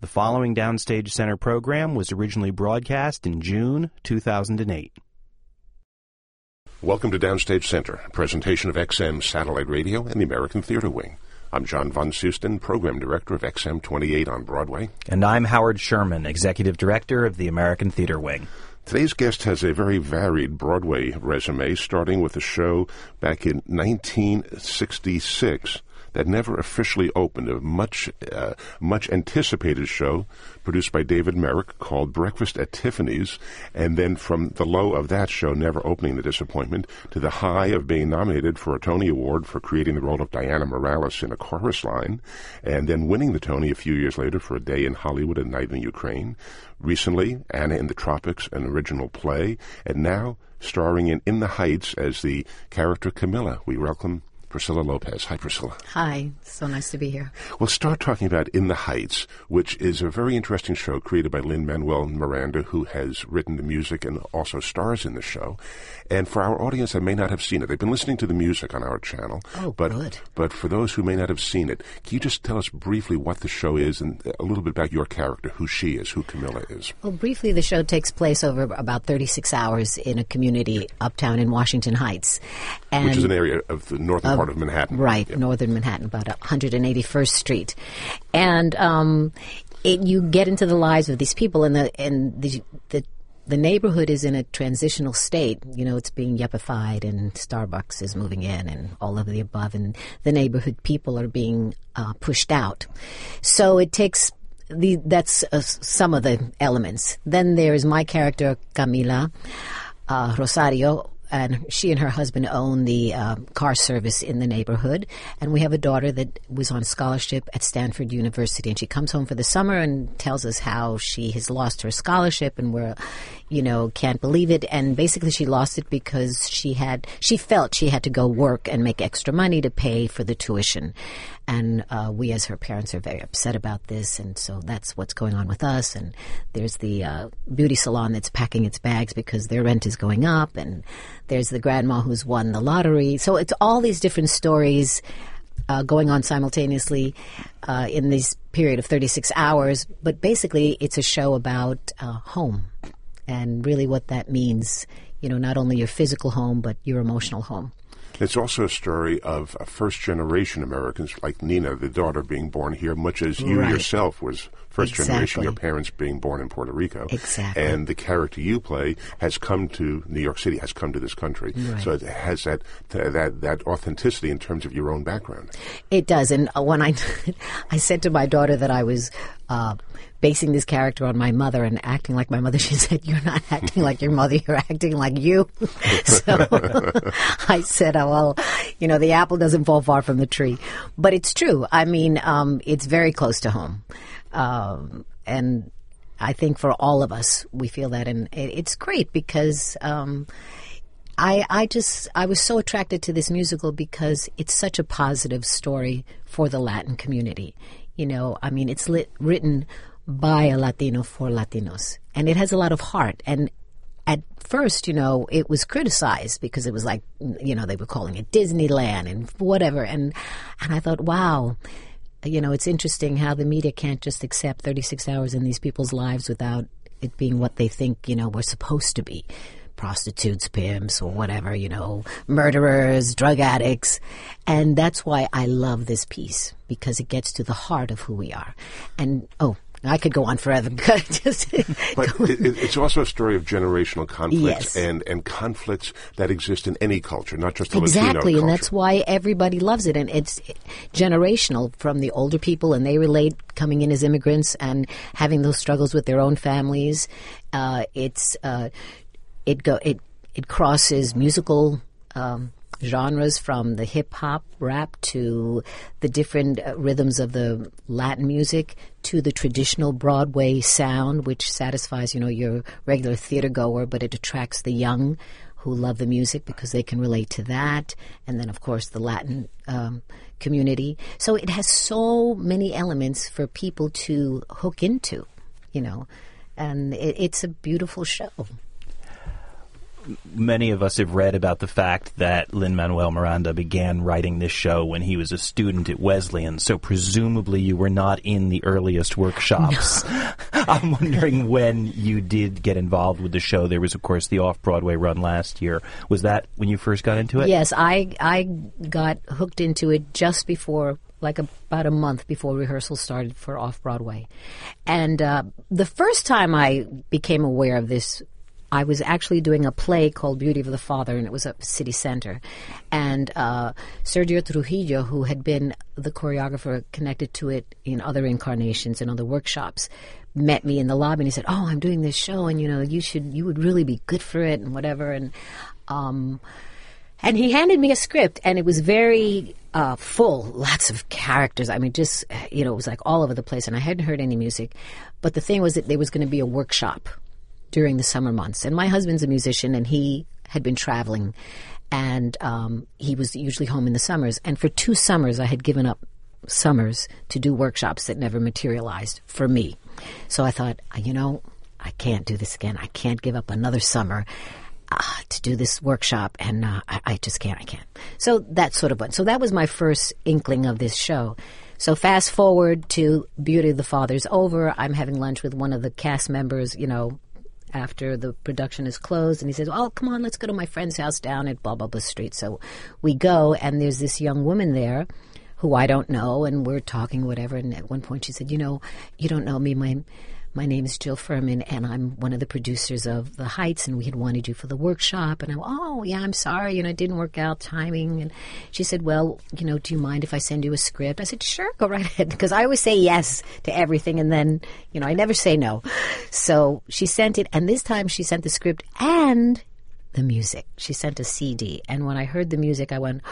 The following Downstage Center program was originally broadcast in June 2008. Welcome to Downstage Center, a presentation of XM Satellite Radio and the American Theater Wing. I'm John Von Soosten, Program Director of XM 28 on Broadway. And I'm Howard Sherman, Executive Director of the American Theater Wing. Today's guest has a very varied Broadway resume, starting with a show back in 1966 that never officially opened, a much, uh, much anticipated show produced by David Merrick called Breakfast at Tiffany's. And then from the low of that show, never opening the disappointment, to the high of being nominated for a Tony Award for creating the role of Diana Morales in a chorus line, and then winning the Tony a few years later for A Day in Hollywood, A Night in Ukraine. Recently, Anna in the Tropics, an original play, and now starring in In the Heights as the character Camila. We welcome Priscilla Lopez. Hi, Priscilla. Hi, so nice to be here. We'll start talking about In the Heights, which is a very interesting show created by Lin Manuel Miranda, who has written the music and also stars in the show. And for our audience that may not have seen it, they've been listening to the music on our channel. Oh, but, good. But for those who may not have seen it, can you just tell us briefly what the show is and a little bit about your character, who she is, who Camila is? Well, briefly, the show takes place over about 36 hours in a community uptown in Washington Heights. And Which is an area of the northern uh, part of Manhattan. Right, yep. northern Manhattan, about 181st Street. And um, it, you get into the lives of these people, and the and the, the the neighborhood is in a transitional state. You know, it's being yuppified, and Starbucks is moving in, and all of the above, and the neighborhood people are being uh, pushed out. So it takes the that's uh, some of the elements. Then there is my character Camila uh, Rosario, and she and her husband own the uh, car service in the neighborhood. And we have a daughter that was on scholarship at Stanford University, and she comes home for the summer and tells us how she has lost her scholarship, and we're, you know, can't believe it. And basically, she lost it because she had she felt she had to go work and make extra money to pay for the tuition. And uh, we, as her parents, are very upset about this, and so that's what's going on with us. And there's the uh, beauty salon that's packing its bags because their rent is going up, and there's the grandma who's won the lottery. So it's all these different stories uh, going on simultaneously uh, in this period of 36 hours. But basically, it's a show about uh, home and really what that means. You know, not only your physical home, but your emotional home. It's also a story of first generation Americans like Nina, the daughter being born here, much as you right. yourself was first exactly. generation, your parents being born in Puerto Rico. Exactly. And the character you play has come to New York City, has come to this country. Right. So it has that, that, that authenticity in terms of your own background. It does. And when I, I said to my daughter that I was, uh, basing this character on my mother and acting like my mother. She said, "You're not acting like your mother. You're acting like you." so I said, "Oh well, you know, the apple doesn't fall far from the tree." But it's true. I mean, um, it's very close to home, um, and I think for all of us, we feel that, and it's great because. Um, I, I just I was so attracted to this musical because it's such a positive story for the Latin community. You know, I mean, it's lit, written by a Latino for Latinos. And it has a lot of heart. And at first, you know, it was criticized because it was like, you know, they were calling it Disneyland and whatever. And, and I thought, wow, you know, it's interesting how the media can't just accept 36 hours in these people's lives without it being what they think, you know, we're supposed to be. Prostitutes, pimps, or whatever, you know, murderers, drug addicts. And that's why I love this piece because it gets to the heart of who we are. And, oh, I could go on forever. Just but it, it's also a story of generational conflicts yes. and, and conflicts that exist in any culture, not just the exactly, Latino and that's why everybody loves it, and it's generational from the older people, and they relate coming in as immigrants and having those struggles with their own families. Uh, it's uh, it go it it crosses musical. Um, genres from the hip hop, rap to the different uh, rhythms of the Latin music to the traditional Broadway sound, which satisfies, you know, your regular theater goer, but it attracts the young who love the music because they can relate to that. And then, of course, the Latin um, community. So it has so many elements for people to hook into, you know, and it, it's a beautiful show many of us have read about the fact that Lin Manuel Miranda began writing this show when he was a student at Wesleyan. So presumably you were not in the earliest workshops. I'm wondering when you did get involved with the show. There was, of course, the off Broadway run last year. Was that when you first got into it? Yes, I I got hooked into it just before like about a month before rehearsal started for off Broadway. And uh, the first time I became aware of this I was actually doing a play called Beauty of the Father, and it was at City Center. And uh, Sergio Trujillo, who had been the choreographer connected to it in other incarnations and other workshops, met me in the lobby and he said, "Oh, I'm doing this show, and you know, you should, you would really be good for it, and whatever." And um, and he handed me a script, and it was very uh, full, lots of characters. I mean, just you know, it was like all over the place, and I hadn't heard any music. But the thing was that there was going to be a workshop during the summer months. And my husband's a musician, and he had been traveling, and um, he was usually home in the summers. And for two summers, I had given up summers to do workshops that never materialized for me. So I thought, you know, I can't do this again. I can't give up another summer. Uh, to do this workshop, and uh, I, I, just can't. I can't. So that sort of went. So that was my first inkling of this show. So fast forward to Beauty of the Father's over. I'm having lunch with one of the cast members, you know, after the production is closed, and he says, "Oh, come on, let's go to my friend's house down at blah blah blah street." So we go, and there's this young woman there who I don't know, and we're talking whatever. And at one point, she said, "You know, you don't know me. My my name is Jill Furman, and I'm one of the producers of The Heights, and we had wanted you for the workshop. And I'm, oh, yeah, I'm sorry, you know, it didn't work out timing. And she said, well, you know, do you mind if I send you a script? I said, sure, go right ahead, because I always say yes to everything, and then, you know, I never say no. So she sent it, and this time she sent the script and the music. She sent a CD, and when I heard the music, I went,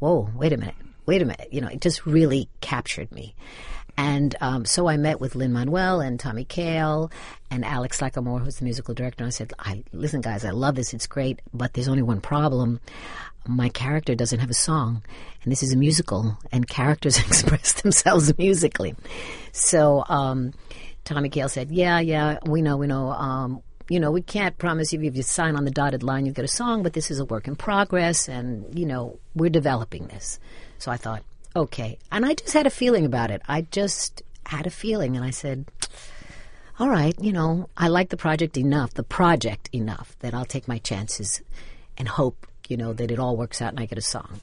whoa, wait a minute, wait a minute. You know, it just really captured me. And um, so I met with Lin Manuel and Tommy Kail and Alex Lacamoire, who's the musical director. And I said, I, "Listen, guys, I love this. It's great, but there's only one problem. My character doesn't have a song, and this is a musical, and characters express themselves musically." So um, Tommy Kail said, "Yeah, yeah, we know, we know." Um, you know, we can't promise you if you sign on the dotted line, you get a song, but this is a work in progress, and you know, we're developing this. So I thought, okay. And I just had a feeling about it. I just had a feeling, and I said, all right, you know, I like the project enough, the project enough that I'll take my chances and hope, you know, that it all works out and I get a song.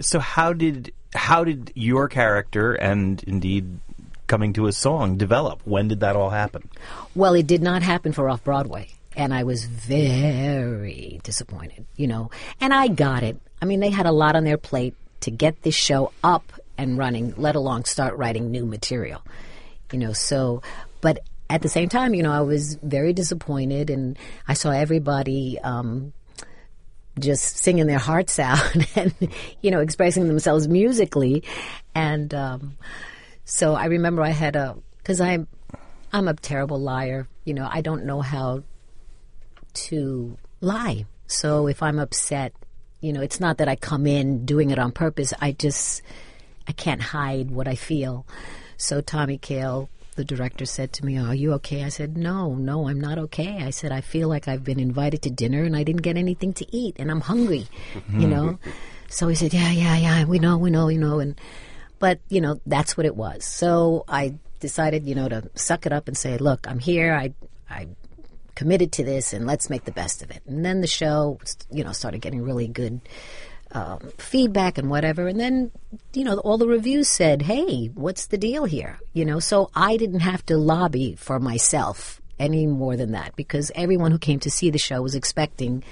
So how did how did your character and indeed coming to a song develop? When did that all happen? Well, it did not happen for off Broadway. And I was very disappointed, you know. And I got it. I mean, they had a lot on their plate to get this show up and running, let alone start writing new material. You know, so, but at the same time, you know, I was very disappointed and I saw everybody, um, just singing their hearts out and, you know, expressing themselves musically. And, um, so I remember I had a, cause I'm, I'm a terrible liar. You know, I don't know how to lie. So if I'm upset, you know, it's not that I come in doing it on purpose. I just, I can't hide what I feel. So Tommy Kail, the director, said to me, Are you okay? I said, No, no, I'm not okay. I said, I feel like I've been invited to dinner and I didn't get anything to eat and I'm hungry, you know? so he said, Yeah, yeah, yeah, we know, we know, you know. And, but, you know, that's what it was. So I decided, you know, to suck it up and say, Look, I'm here. I, I committed to this and let's make the best of it. And then the show, you know, started getting really good um, feedback and whatever. And then, you know, all the reviews said, hey, what's the deal here? You know, so I didn't have to lobby for myself any more than that because everyone who came to see the show was expecting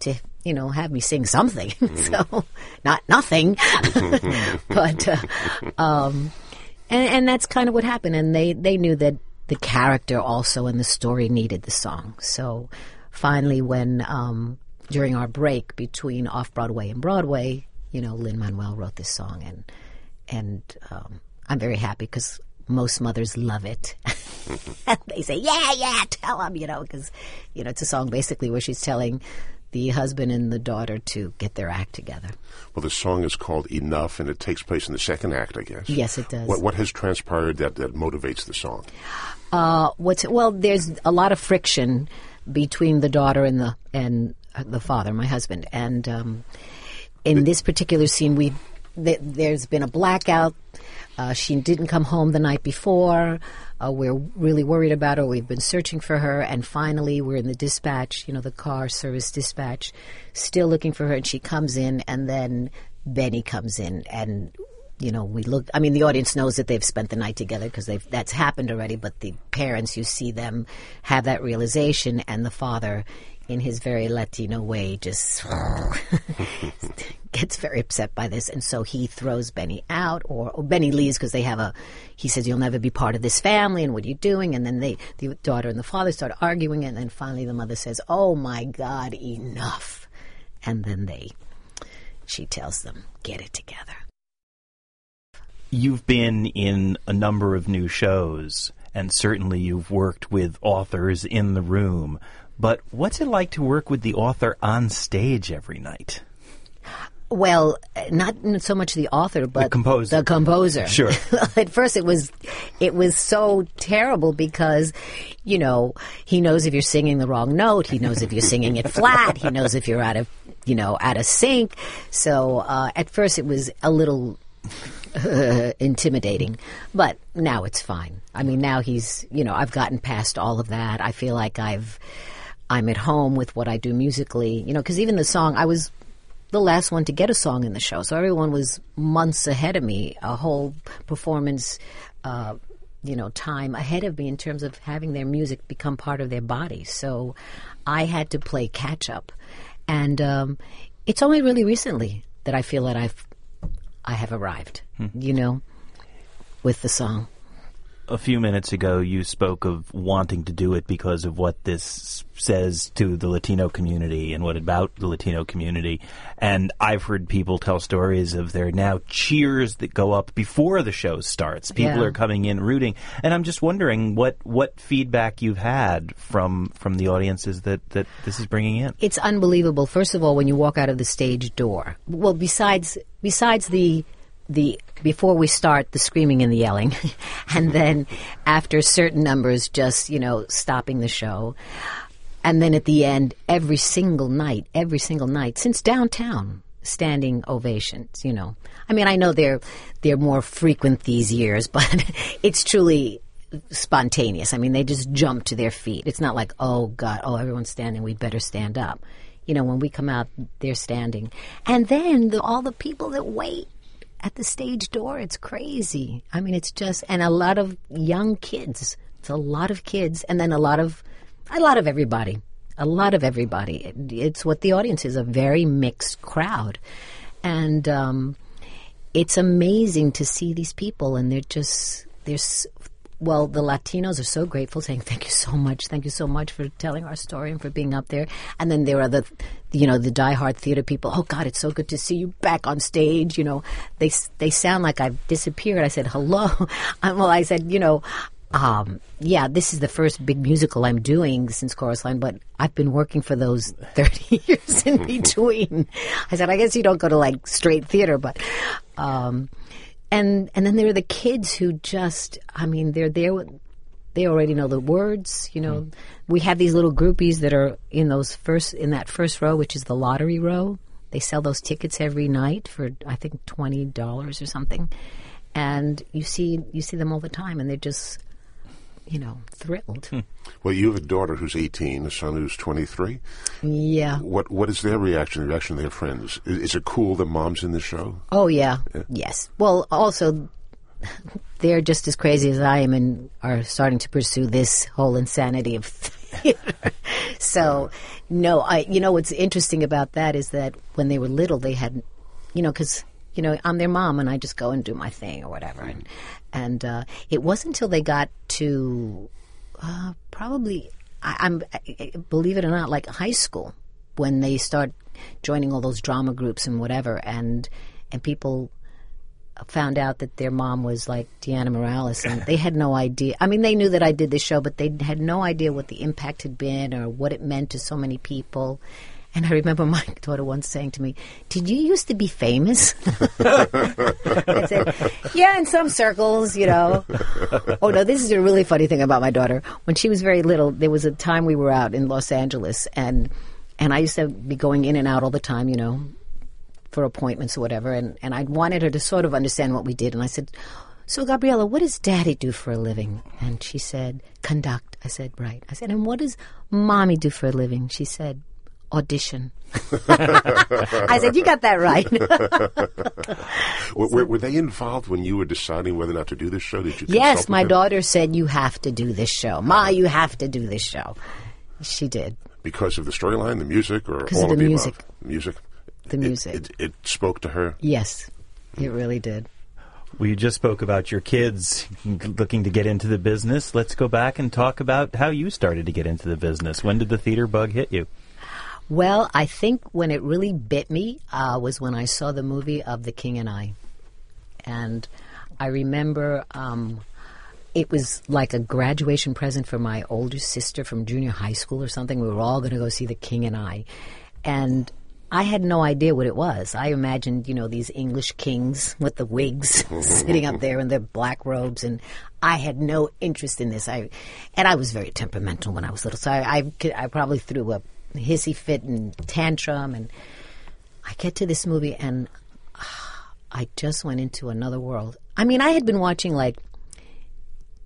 to you know, have me sing something. so, not nothing, but, uh, um, and, and that's kind of what happened. And they, they knew that the character also and the story needed the song. So finally, when um, during our break between off Broadway and Broadway, you know, Lin Manuel wrote this song, and and um, I'm very happy because most mothers love it. they say, "Yeah, yeah, tell them," you know, because you know it's a song basically where she's telling the husband and the daughter to get their act together. Well, the song is called Enough, and it takes place in the second act, I guess. Yes, it does. What, what has transpired that, that motivates the song? Uh, what's well, there's a lot of friction between the daughter and the and the father, my husband, and um, in this particular scene, we th- there's been a blackout. Uh, she didn't come home the night before. Uh, we're really worried about her. We've been searching for her, and finally, we're in the dispatch, you know, the car service dispatch, still looking for her. And she comes in, and then Benny comes in, and you know, we look. I mean, the audience knows that they've spent the night together because they've that's happened already. But the parents, you see them have that realization, and the father, in his very Latino way, just gets very upset by this, and so he throws Benny out, or, or Benny leaves because they have a. He says, "You'll never be part of this family," and what are you doing? And then they, the daughter and the father start arguing, and then finally the mother says, "Oh my God, enough!" And then they, she tells them, "Get it together." You've been in a number of new shows, and certainly you've worked with authors in the room. But what's it like to work with the author on stage every night? Well, not so much the author, but composer. The composer. Sure. At first, it was it was so terrible because, you know, he knows if you're singing the wrong note. He knows if you're singing it flat. He knows if you're out of, you know, out of sync. So uh, at first, it was a little uh, intimidating, but now it's fine. I mean, now he's, you know, I've gotten past all of that. I feel like I've. I'm at home with what I do musically, you know, because even the song, I was the last one to get a song in the show. So everyone was months ahead of me, a whole performance, uh, you know, time ahead of me in terms of having their music become part of their body. So I had to play catch up, and um, it's only really recently that I feel that I've I have arrived. You know, with the song. A few minutes ago, you spoke of wanting to do it because of what this says to the Latino community and what about the Latino community. And I've heard people tell stories of there are now cheers that go up before the show starts. People Yeah. are coming in rooting, and I'm just wondering what what feedback you've had from from the audiences that that this is bringing in. It's unbelievable. First of all, when you walk out of the stage door. Well, besides besides the the before we start the screaming and the yelling, and then after certain numbers, just you know stopping the show, and then at the end, every single night, every single night since downtown, standing ovations. You know, I mean, I know they're they're more frequent these years, but it's truly spontaneous. I mean, they just jump to their feet. It's not like, oh God, oh everyone's standing, we'd better stand up. You know, when we come out, they're standing, and then the, all the people that wait at the stage door, it's crazy. I mean, it's just and a lot of young kids. It's a lot of kids, and then a lot of a lot of everybody. A lot of everybody. It, it's what the audience is a very mixed crowd, and um, it's amazing to see these people, and they're just they're well, the Latinos are so grateful, saying thank you so much, thank you so much for telling our story and for being up there. And then there are the, you know, the diehard theater people. Oh God, it's so good to see you back on stage. You know, they they sound like I've disappeared. I said hello. Um, well, I said, you know. Um, yeah, this is the first big musical I'm doing since Chorus Line, but I've been working for those 30 years in between. I said, I guess you don't go to like straight theater, but, um, and and then there are the kids who just i mean they're there they already know the words you know. Hmm. We have these little groupies that are in those first in that first row which is the lottery row. They sell those tickets every night for i think $20 or something. And you see you see them all the time and they're just you know thrilled hmm. Well, you have a daughter who's 18, a son who's 23. yeah What What is their reaction, the reaction of their friends? Is, is it cool that mom's in the show? Oh yeah. yes. Well, also they're just as crazy as I am and are starting to pursue this whole insanity of theater. so, no, I. You know what's interesting about that is that when they were little, they had, you know, because you know I'm their mom and I just go and do my thing or whatever, and and uh, it wasn't until they got to uh, probably I, I'm I- believe it or not like high school when they start joining all those drama groups and whatever. And and people found out that their mom was like Diana Morales and they had no idea. I mean they knew that I did this show but they had no idea what the impact had been or what it meant to so many people and I remember my daughter once saying to me, "Did you used to be famous?" I said, "Yeah, in some circles, you know." oh no, this is a really funny thing about my daughter. When she was very little, there was a time we were out in Los Angeles, and and I used to be going in and out all the time, you know, for appointments or whatever. And, and I wanted her to sort of understand what we did. And I said, So, Gabriella, what does daddy do for a living? And she said, Conduct. I said, Right. I said, And what does mommy do for a living? She said, Audition. I said, You got that right. Were, were, were they involved when you were deciding whether or not to do this show? Did you? yes, my them? daughter said, You have to do this show. Ma, uh-huh. you have to do this show. She did. because of the storyline, the music, or Because all of the the music. above? Music. The It- music. It, it, spoke to her. Yes, it really did. We just spoke about your kids looking to get into the business. Let's go back and talk about how you started to get into the business. When did the theater bug hit you? Well, I think when it really bit me uh, was when I saw the movie of The King and I. And I remember um, it was like a graduation present for my older sister from junior high school or something. We were all going to go see The King and I. And I had no idea what it was. I imagined, you know, these English kings with the wigs sitting up there in their black robes, and I had no interest in this. I, and I was very temperamental when I was little, so I, I, I probably threw a hissy fit and tantrum, and I get to this movie, and ah, I just went into another world. I mean, I had been watching like,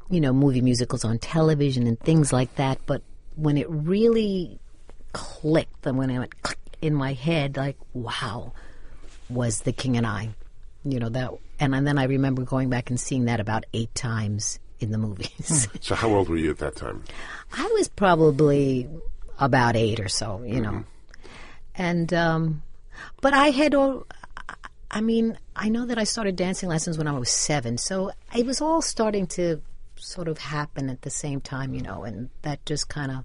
you know, movie musicals on television and things like that, but when it really clicked, and when it went click in my head, like, wow, was The King and I. You know, that, and, and then I remember going back and seeing that about eight times in the movies. So, how old were you at that time? I was probably about eight or so, you know. And, um, but I had all, I mean, I know that I started dancing lessons when I was seven, so it was all starting to sort of happen at the same time, you know, and that just kind of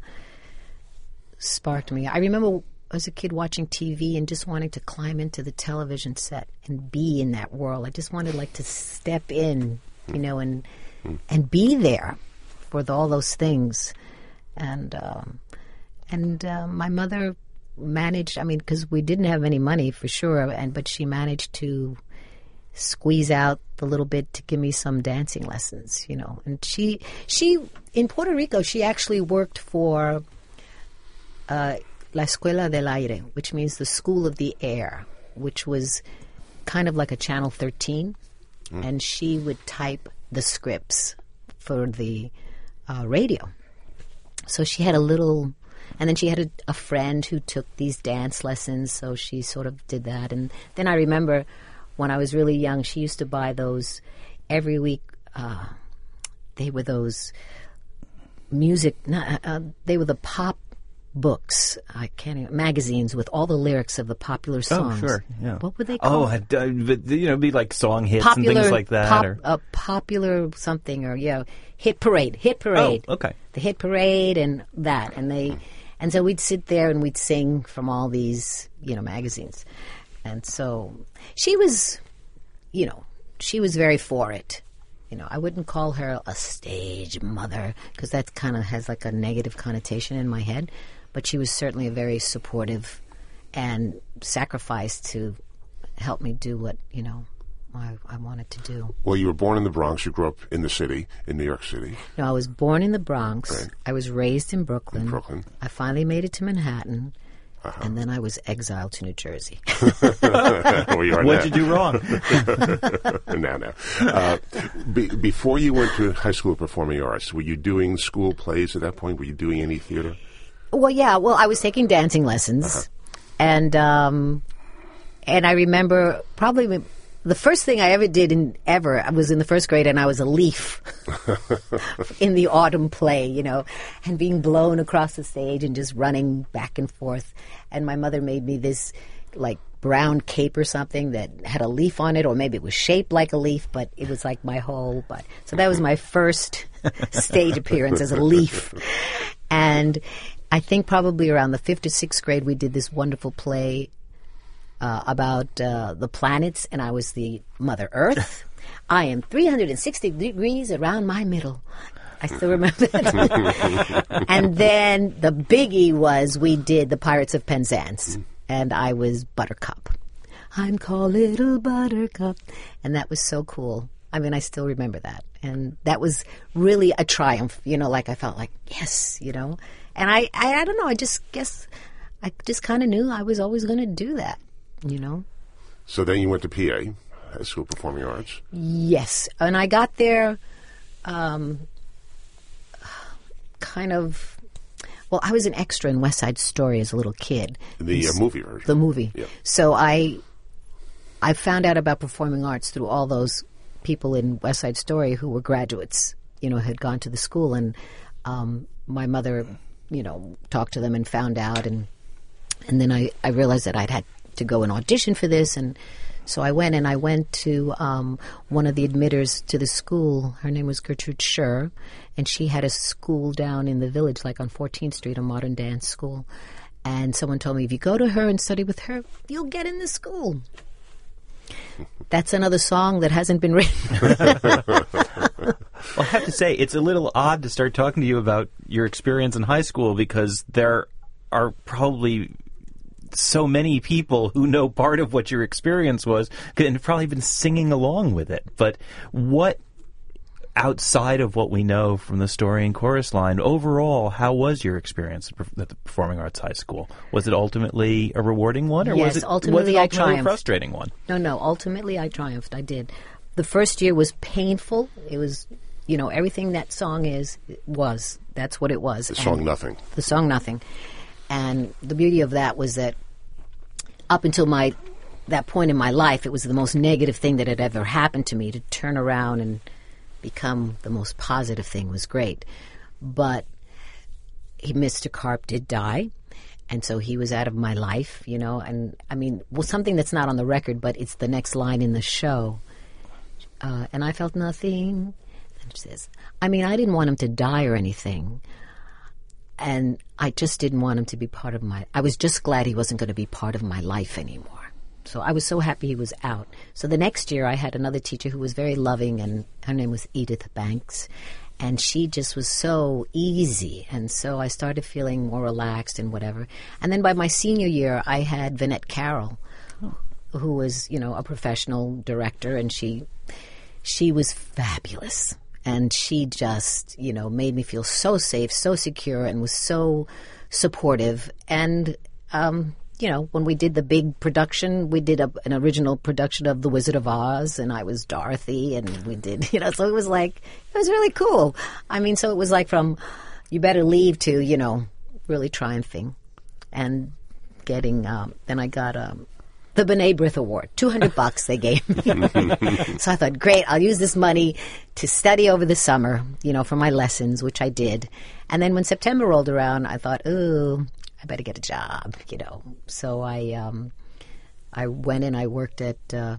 sparked me. I remember as a kid watching TV and just wanting to climb into the television set and be in that world. I just wanted like to step in, you know, and and be there for the, all those things. And um, and uh, my mother managed. I mean, because we didn't have any money for sure, and but she managed to squeeze out the little bit to give me some dancing lessons, you know. And she she in Puerto Rico, she actually worked for uh, La Escuela del Aire, which means the School of the Air, which was kind of like a Channel 13, and she would type the scripts for the uh, radio. So she had a little, and then she had a, a friend who took these dance lessons, so she sort of did that. And then I remember when I was really young, she used to buy those every week. Uh, they were those music, not, uh, they were the pop books. I can't even, magazines with all the lyrics of the popular songs. Oh, sure. Yeah. What would they Oh, call? I, I- but, you know, be like song hits popular and things like that. pop, or, a popular something or yeah, hit parade, hit parade. Oh, okay. The hit parade and that, and they, and so we'd sit there and we'd sing from all these you know magazines, and so she was, you know, she was very for it. You know, I wouldn't call her a stage mother because that kind of has like a negative connotation in my head, but she was certainly a very supportive and sacrificed to help me do what you know I, I wanted to do. Well, you were born in the Bronx. You grew up in the city, in New York City. No, I was born in the Bronx. Right. I was raised in Brooklyn. In Brooklyn. I finally made it to Manhattan, Uh-huh. and then I was exiled to New Jersey. well, you are What'd you do wrong? no, no. Uh, be, before you went to high school of performing arts, were you doing school plays at that point? Were you doing any theater? well, yeah. Well, I was taking dancing lessons, Uh-huh. and um, and I remember probably the first thing I ever did in ever I was in the first grade, and I was a leaf in the autumn play, you know, and being blown across the stage and just running back and forth. And my mother made me this like brown cape or something that had a leaf on it, or maybe it was shaped like a leaf, but it was like my whole butt. So that was my first stage appearance as a leaf. And I think probably around the fifth or sixth grade, we did this wonderful play uh, about uh, the planets, and I was the Mother Earth. I am 360 degrees around my middle. I still remember that. and then the biggie was we did the Pirates of Penzance, and I was Buttercup. I'm called Little Buttercup, and that was so cool. I mean, I still remember that, and that was really a triumph. You know, like I felt like yes, you know, and I, I, I don't know. I just guess I just kind of knew I was always going to do that, you know. So then you went to PA, High School of Performing Arts. Yes, and I got there, um, kind of. Well, I was an extra in West Side Story as a little kid. The uh, movie version. the movie. Yeah. So I I found out about performing arts through all those people in West Side Story who were graduates, you know, had gone to the school and um, my mother, you know, talked to them and found out and and then I, I realized that I'd had to go and audition for this and so I went and I went to um, one of the admitters to the school. Her name was Gertrude Shurr, and she had a school down in the village, like on 14th Street, a modern dance school. And someone told me, if you go to her and study with her, you'll get in the school. That's another song that hasn't been written. Well, I have to say, it's a little odd to start talking to you about your experience in high school because there are probably so many people who know part of what your experience was and have probably been singing along with it. But what, outside of what we know from the story and chorus line, overall, how was your experience at the Performing Arts High School? Was it ultimately a rewarding one, or Yes, was it ultimately was it I ultimately a frustrating one? No, no. Ultimately, I triumphed. I did. The first year was painful. It was, you know, everything that song is was. That's what it was. The song Nothing. The song Nothing. And the beauty of that was that up until my that point in my life, it was the most negative thing that had ever happened to me. To turn around and become the most positive thing was great. But he, Mr. Karp did die. And so he was out of my life, you know. And I mean, well, something that's not on the record, but it's the next line in the show. Uh, and I felt nothing. And says, I mean, I didn't want him to die or anything. And I just didn't want him to be part of my. I was just glad he wasn't going to be part of my life anymore. So I was so happy he was out. So the next year, I had another teacher who was very loving, and her name was Edith Banks. And she just was so easy. And so I started feeling more relaxed and whatever. And then by my senior year, I had Vinnette Carroll, who was, you know, a professional director, and she she was fabulous. And she just, you know, made me feel so safe, so secure, and was so supportive. And, um, you know, when we did the big production, we did a, an original production of The Wizard of Oz, and I was Dorothy, and we did, you know, so it was like, it was really cool. I mean, so it was like from you better leave to, you know, really triumphing and getting, um, then I got, um, the B'nai B'rith Award, 200 bucks they gave me. so I thought, great, I'll use this money to study over the summer, you know, for my lessons, which I did. And then when September rolled around, I thought, ooh, I better get a job, you know. So I, um, I went and I worked at uh,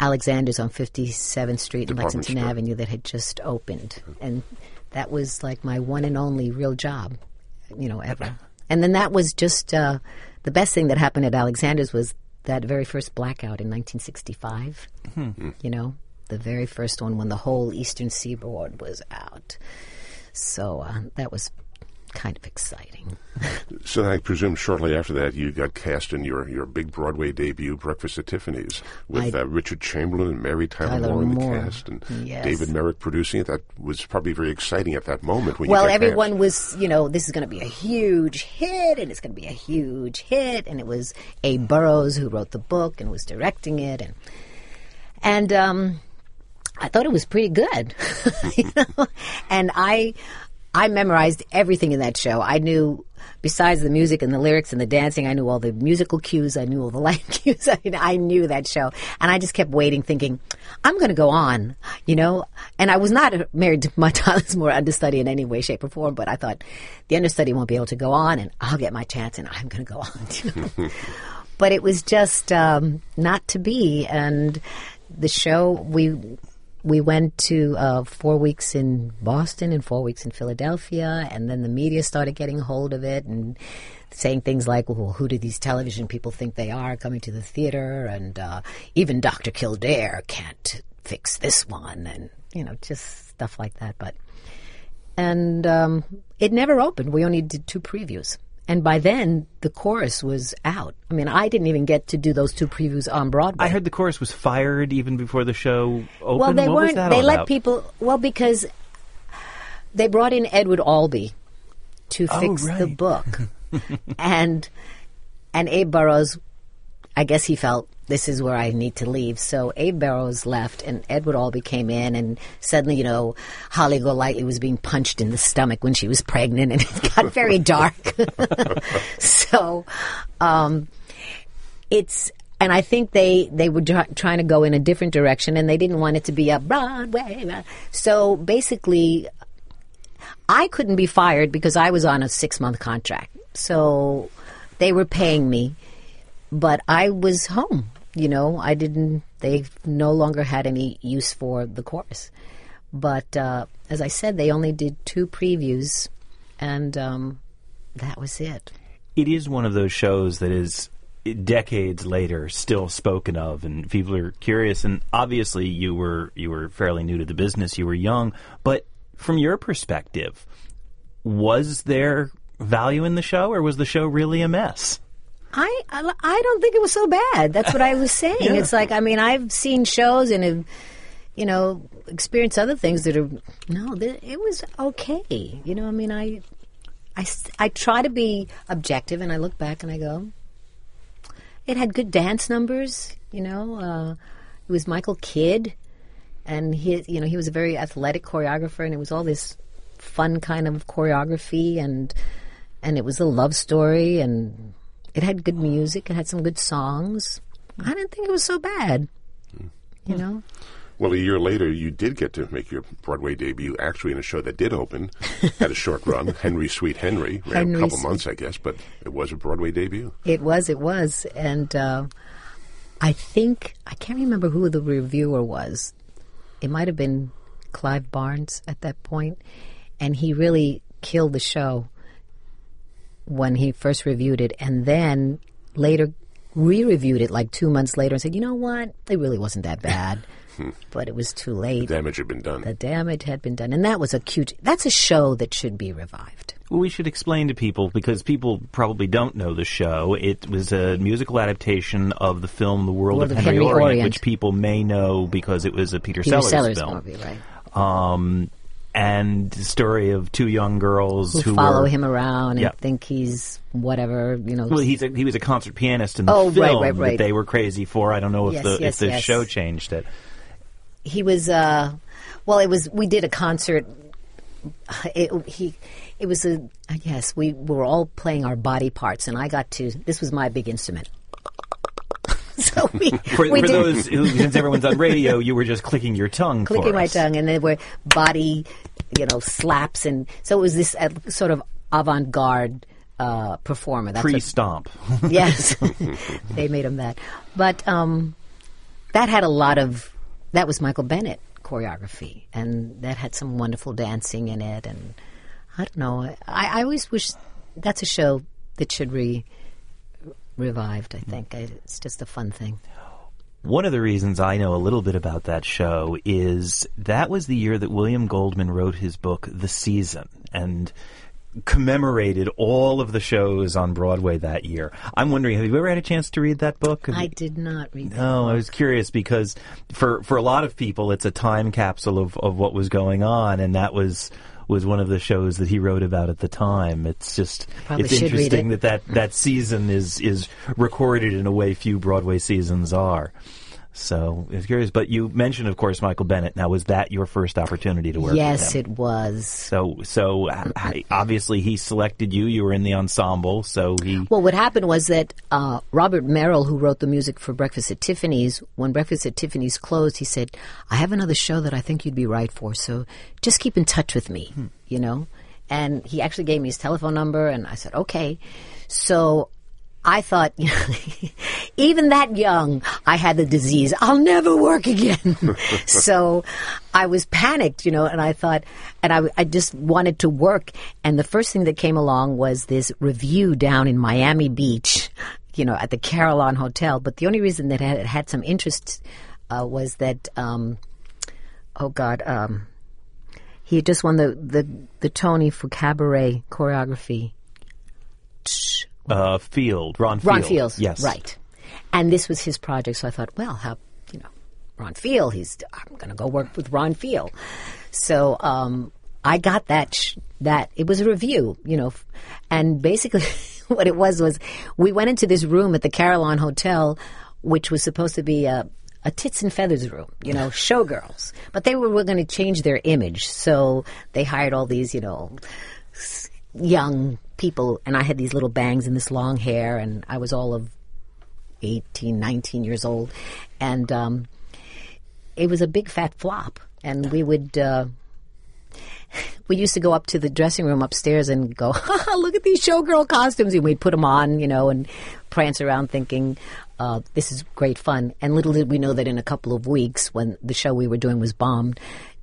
Alexander's on 57th Street and Lexington store. Avenue that had just opened. And that was like my one and only real job, you know, ever. And then that was just uh, the best thing that happened at Alexander's was that very first blackout in 1965. You know, the very first one when the whole Eastern Seaboard was out. So uh, that was kind of exciting. So I presume shortly after that you got cast in your, your big Broadway debut, Breakfast at Tiffany's, with uh, Richard Chamberlain and Mary Tyler, Tyler Moore in the cast, and Yes. David Merrick producing it. That was probably very exciting at that moment when well, everyone cast. was, you know, this is going to be a huge hit, and it's going to be a huge hit, and it was Abe Burrows who wrote the book and was directing it, and and um, I thought it was pretty good, you know? and I I memorized everything in that show. I knew. Besides the music and the lyrics and the dancing, I knew all the musical cues. I knew all the line cues. I, I knew that show, and I just kept waiting, thinking, "I'm going to go on," you know. And I was not married to Mary Tyler Moore's understudy in any way, shape, or form. But I thought the understudy won't be able to go on, and I'll get my chance, and I'm going to go on. you know. but it was just um, not to be. And the show we we went to uh, four weeks in Boston and four weeks in Philadelphia, and then the media started getting hold of it and saying things like, "Well, who do these television people think they are coming to the theater?" And uh, even Dr. Kildare can't fix this one, and you know, just stuff like that. But and um, it never opened. We only did two previews. And by then, the chorus was out. I mean, I didn't even get to do those two previews on Broadway. I heard the chorus was fired even before the show opened. Well, they what weren't. They let about? people. Well, because they brought in Edward Albee to Oh, fix the book, and and Abe Burrows, I guess he felt this is where I need to leave. So Abe Burrows left, and Edward Albee came in, and suddenly, you know, Holly Golightly was being punched in the stomach when she was pregnant, and it got very dark. so, um, it's and I think they they were try, trying to go in a different direction, and they didn't want it to be a Broadway. So basically, I couldn't be fired because I was on a six month contract. So they were paying me, but I was home. You know, I didn't. They no longer had any use for the chorus. But uh, as I said, they only did two previews, and um, that was it. It is one of those shows that is decades later still spoken of and people are curious and obviously you were you were fairly new to the business you were young but from your perspective was there value in the show or was the show really a mess I, I, I don't think it was so bad. That's what I was saying. yeah. It's like I mean I've seen shows and have, you know experienced other things that are no it was okay. You know I mean I I I try to be objective and I look back and I go it had good dance numbers. You know, uh, it was Michael Kidd, and he, you know, he was a very athletic choreographer, and it was all this fun kind of choreography, and and it was a love story, and it had good music. It had some good songs. I didn't think it was so bad. You know. Well, a year later, you did get to make your Broadway debut, actually in a show that did open, had a short run, Henry Sweet Henry, ran a couple months, I guess, but it was a Broadway debut. It was, it was, and uh, I think I can't remember who the reviewer was. It might have been Clive Barnes at that point, and he really killed the show when he first reviewed it, and then later re-reviewed it like two months later and said, "You know what? It really wasn't that bad." but it was too late. The damage had been done. The damage had been done, and that was a cute. That's a show that should be revived. Well, we should explain to people because people probably don't know the show. It was a musical adaptation of the film *The World, World of, of, Henry, Henry Orient*, Orient, which people may know because it was a Peter, Peter Sellers, Sellers film. movie, right? Um, and the story of two young girls who, who follow were, him around and Yeah. think he's whatever, you know. Well, he's a, he was a concert pianist in the Oh, right, film right, right. that they were crazy for. I don't know if Yes, the yes, if the yes. show changed it. he was uh well it was we did a concert it, he it was a yes we were all playing our body parts and i got to this was my big instrument so we, For, we for did those who, since everyone's on radio, you were just clicking your tongue. for clicking my us. tongue and there were body you know slaps and so it was this uh, sort of avant-garde uh, performer that's what, Pre-stomp. yes, they made him that. But um, that had a lot of that was Michael Bennett choreography, and that had some wonderful dancing in it. And I don't know. I, I always wish that's a show that should be revived. I think I, it's just a fun thing. One of the reasons I know a little bit about that show is that was the year that William Goldman wrote his book, The Season, and commemorated all of the shows on Broadway that year. I'm wondering, have you ever had a chance to read that book? Have I you- did not read that. No, I was curious because for for a lot of people, it's a time capsule of, of what was going on, and that was was one of the shows that he wrote about at the time. It's just Probably it's interesting it. that, that that season is is recorded in a way few Broadway seasons are. So I was curious, but you mentioned, of course, Michael Bennett. Now, was that your first opportunity to work? Yes, with him? it was. So, so obviously he selected you. You were in the ensemble, so he. Well, what happened was that uh, Robert Merrill, who wrote the music for Breakfast at Tiffany's, when Breakfast at Tiffany's closed, he said, "I have another show that I think you'd be right for. So just keep in touch with me, you know." And he actually gave me his telephone number, and I said, "Okay." So I thought, even that young, I had the disease. I'll never work again. so I was panicked, you know, and I thought, and I, I just wanted to work. And the first thing that came along was this revue down in Miami Beach, you know, at the Carillon Hotel. But the only reason that it had some interest uh, was that, um, oh God, um, he had just won the, the, the Tony for cabaret choreography. Uh, Field, Ron Field. Ron Fields, Yes. right. And this was his project, so I thought, well, how you know, Ron Field, he's I'm going to go work with Ron Field. So um, I got that sh- that it was a revue, you know, f- and basically what it was was we went into this room at the Carillon Hotel, which was supposed to be a a tits and feathers room, you know, showgirls. But they were, were going to change their image, so they hired all these, you know, s- young people, and I had these little bangs and this long hair, and I was all of 18, 19 years old, and um, it was a big fat flop. And we would. Uh, we used to go up to the dressing room upstairs and go, look at these showgirl costumes. And we'd put them on, you know, and prance around thinking, uh, this is great fun. And little did we know that in a couple of weeks, when the show we were doing was bombed,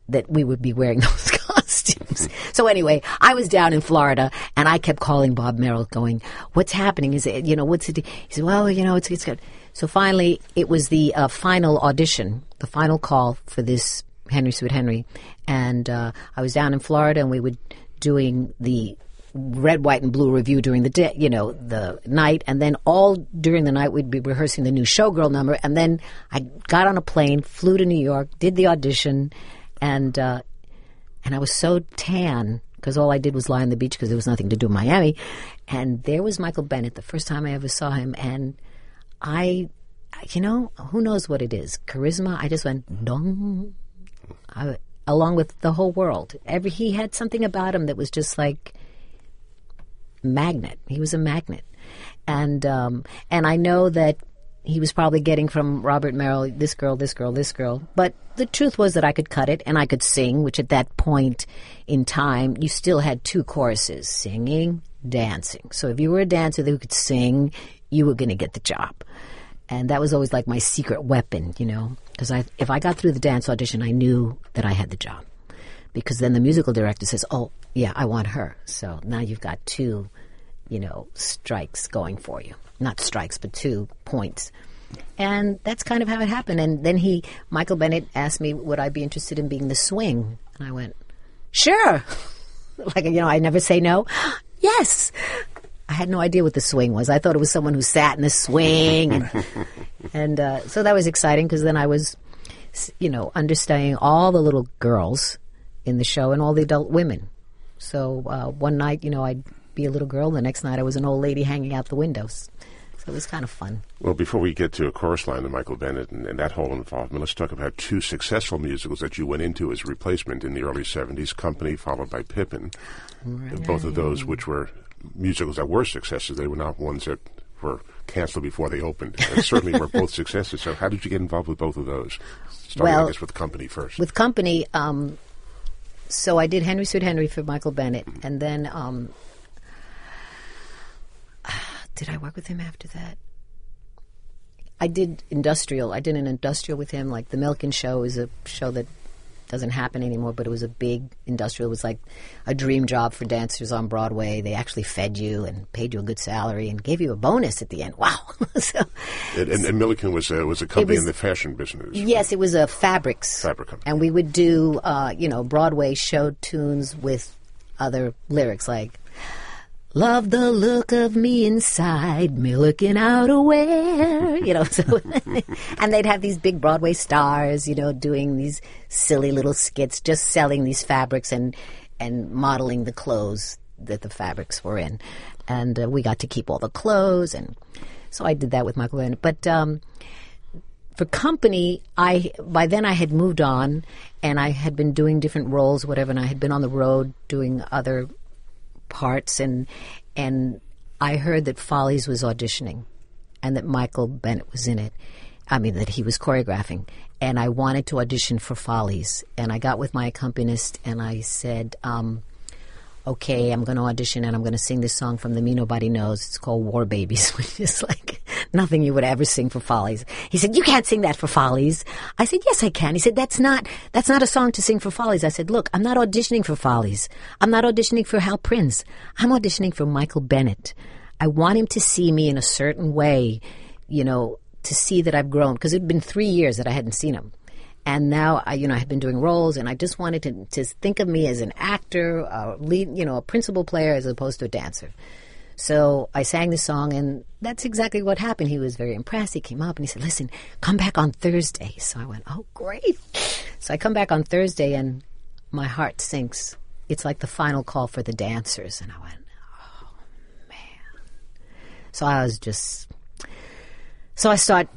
that we would be wearing those costumes. so anyway, I was down in Florida and I kept calling Bob Merrill going, what's happening? Is it, you know, what's it? He said, well, you know, it's, it's good. So finally, it was the uh, final audition, the final call for this Henry Sweet Henry. And uh, I was down in Florida and we were doing the red, white, and blue revue during the day, you know, the night. And then all during the night, we'd be rehearsing the new showgirl number. And then I got on a plane, flew to New York, did the audition, and uh, and I was so tan because all I did was lie on the beach because there was nothing to do in Miami. And there was Michael Bennett, the first time I ever saw him, and I, you know, who knows what it is? Charisma. I just went dong, I, along with the whole world. Every he had something about him that was just like magnet. He was a magnet, and um, and I know that he was probably getting from Robert Merrill this girl, this girl, this girl. But the truth was that I could cut it and I could sing, which at that point in time you still had two choruses: singing, dancing. So if you were a dancer who could sing, you were going to get the job. And that was always like my secret weapon, you know, because I, if I got through the dance audition, I knew that I had the job. Because then the musical director says, "Oh, yeah, I want her." So now you've got two, you know, strikes going for you. Not strikes, but two points. And that's kind of how it happened. And then he, Michael Bennett, asked me, "Would I be interested in being the swing?" And I went, "Sure." like you know, I never say no. yes. I had no idea what the swing was. I thought it was someone who sat in the swing, and, and uh, so that was exciting because then I was, you know, understanding all the little girls in the show and all the adult women. So uh, one night, you know, I'd be a little girl. The next night, I was an old lady hanging out the windows. So it was kind of fun. Well, before we get to a chorus line to Michael Bennett and, and that whole involvement, let's talk about two successful musicals that you went into as a replacement in the early 70s Company, followed by Pippin. Both of those, which were musicals that were successes, they were not ones that were canceled before they opened. And certainly were both successes. So, how did you get involved with both of those? Starting, Well, I guess, with Company first. with company um, so i did Henry Sweet Henry for michael bennett and then um, did i work with him after that? I did industrial. I did an industrial with him. Like the Milliken show is a show that doesn't happen anymore but it was a big industrial. It was like a dream job for dancers on broadway. They actually fed you and paid you a good salary and gave you a bonus at the end. Wow. So and, and, and Milliken was a, was a company was- in the fashion business. Yes, it was a fabrics. Fabric company. And we would do, uh, you know, Broadway show tunes with other lyrics like, Love the look of me inside, Milliken outerwear, you know. So, and they'd have these big Broadway stars, you know, doing these silly little skits, just selling these fabrics and and modeling the clothes that the fabrics were in, and uh, we got to keep all the clothes, and so I did that with Michael Bennett. But um, for company, I by then I had moved on, and I had been doing different roles, whatever, and I had been on the road doing other parts, and and I heard that Follies was auditioning, and that Michael Bennett was in it. I mean that he was choreographing, and I wanted to audition for Follies, and I got with my accompanist, and I said. Um, okay, I'm going to audition and I'm going to sing this song from the Me Nobody Knows. It's called War Babies, which is like nothing you would ever sing for Follies. He said, you can't sing that for Follies. I said, yes, I can. He said, that's not, that's not a song to sing for Follies. I said, look, I'm not auditioning for Follies. I'm not auditioning for Hal Prince. I'm auditioning for Michael Bennett. I want him to see me in a certain way, you know, to see that I've grown because it'd been three years that I hadn't seen him and now I, you know, I have been doing roles, and I just wanted to to think of me as an actor, a lead, you know, a principal player as opposed to a dancer. So I sang the song, and that's exactly what happened. He was very impressed. He came up and he said, "Listen, come back on Thursday." So I went, "Oh, great!" So I come back on Thursday, and my heart sinks. It's like the final call for the dancers, and I went, "Oh man." So I was just. So I start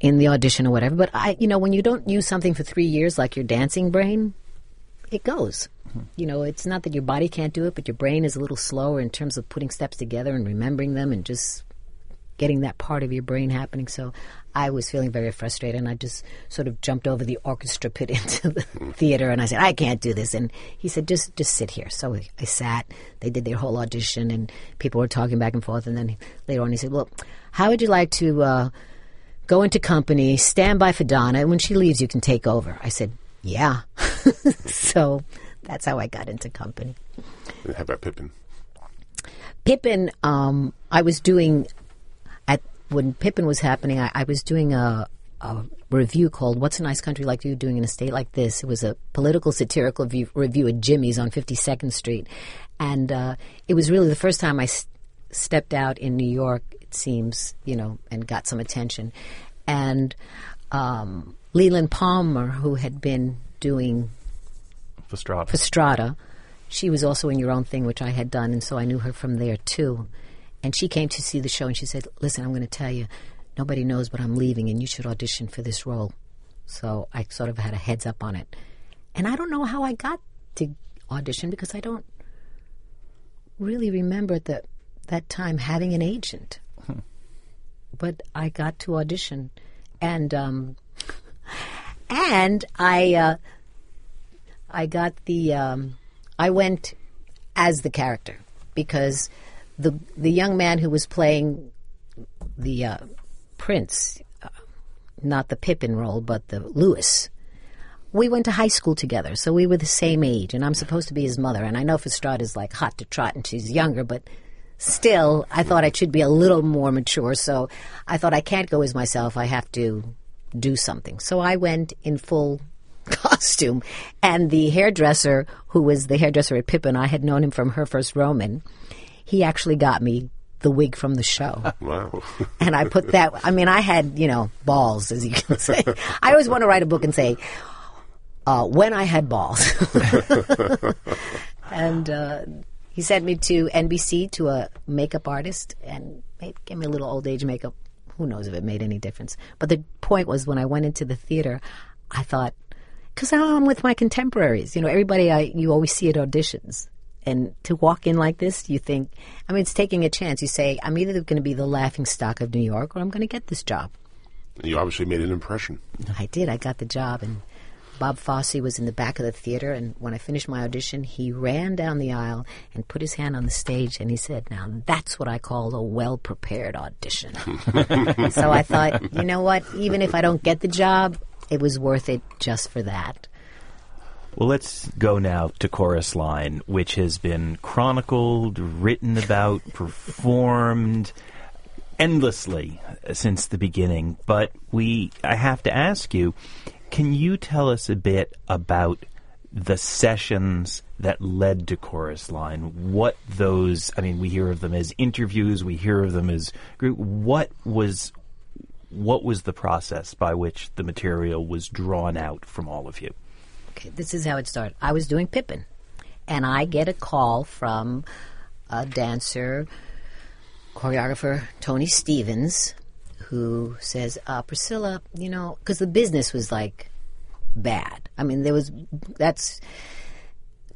in the audition or whatever. But I, you know, when you don't use something for three years, like your dancing brain, it goes. You know, it's not that your body can't do it, but your brain is a little slower in terms of putting steps together and remembering them and just getting that part of your brain happening. So I was feeling very frustrated and I just sort of jumped over the orchestra pit into the theater and I said, I can't do this. And he said, just, just sit here. So I sat, they did their whole audition and people were talking back and forth. And then later on he said, well, how would you like to, uh, go into company, stand by for Donna, and when she leaves, you can take over. I said, yeah. so that's how I got into company. And how about Pippin? Pippin, um, I was doing at when Pippin was happening. I, I was doing a, a revue called "What's a Nice Country Like You Doing in a State Like This." It was a political satirical revue, revue at Jimmy's on Fifty Second Street, and uh, it was really the first time I s- stepped out in New York. Seems, you know, and got some attention, and um, Leland Palmer, who had been doing Fastrada. Fastrada. She was also in Your Own Thing, which I had done, and so I knew her from there too. And she came to see the show, and she said, "Listen, I'm going to tell you, nobody knows, but I'm leaving, and you should audition for this role." So I sort of had a heads up on it, and I don't know how I got to audition because I don't really remember at the, that time having an agent. But I got to audition, and um, and I. Uh, I got the um, I went as the character because the the young man who was playing the uh, prince, uh, not the Pippin role, but the Lewis. We went to high school together, so we were the same age, and I'm supposed to be his mother. And I know Fastrada is like hot to trot, and she's younger, but still, I thought I should be a little more mature. So I thought I can't go as myself. I have to do something. So I went in full costume. And the hairdresser, who was the hairdresser at Pippin, I had known him from Her First Roman. He actually got me the wig from the show. Wow. and I put that, I mean, I had, you know, balls, as you can say. I always want to write a book and say, uh, when I had balls. and uh, he sent me to NBC to a makeup artist and made, gave me a little old age makeup. Who knows if it made any difference? But the point was, when I went into the theater, I thought, because I'm with my contemporaries. You know, everybody I you always see at auditions. And to walk in like this, you think, I mean, it's taking a chance. You say, I'm either going to be the laughing stock of New York or I'm going to get this job. You obviously made an impression. I did. I got the job. And Bob Fosse was in the back of the theater. And when I finished my audition, he ran down the aisle and put his hand on the stage and he said, Now that's what I call a well prepared audition. so I thought, you know what? Even if I don't get the job, it was worth it just for that. Well, let's go now to Chorus Line, which has been chronicled, written about, performed endlessly since the beginning. But we, I have to ask you, can you tell us a bit about the sessions that led to Chorus Line? What those, I mean, we hear of them as interviews, we hear of them as group. What was what was the process by which the material was drawn out from all of you? Okay, this is how it started. I was doing Pippin, and I get a call from a dancer, choreographer, Tony Stevens, who says, uh, Priscilla, you know, because the business was like bad. I mean, there was, that's,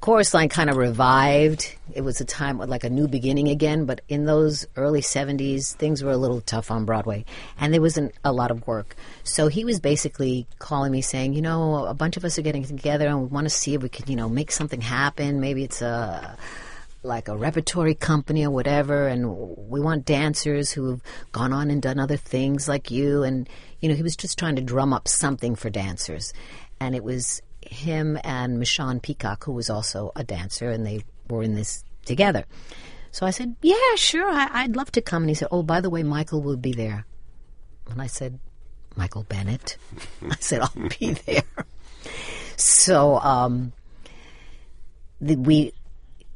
chorus line kind of revived. It was a time like a new beginning again, but in those early 70s, things were a little tough on Broadway, and there wasn't a lot of work. So he was basically calling me saying, you know, a bunch of us are getting together and we want to see if we can, you know, make something happen. Maybe it's a like a repertory company or whatever, and we want dancers who have gone on and done other things like you. And you know, he was just trying to drum up something for dancers, and it was him and Michon Peacock, who was also a dancer, and they were in this together. So I said, "Yeah, sure, I, would love to come." And he said, "Oh, by the way, Michael will be there." And I said, "Michael Bennett." I said, "I'll be there." So um, the, we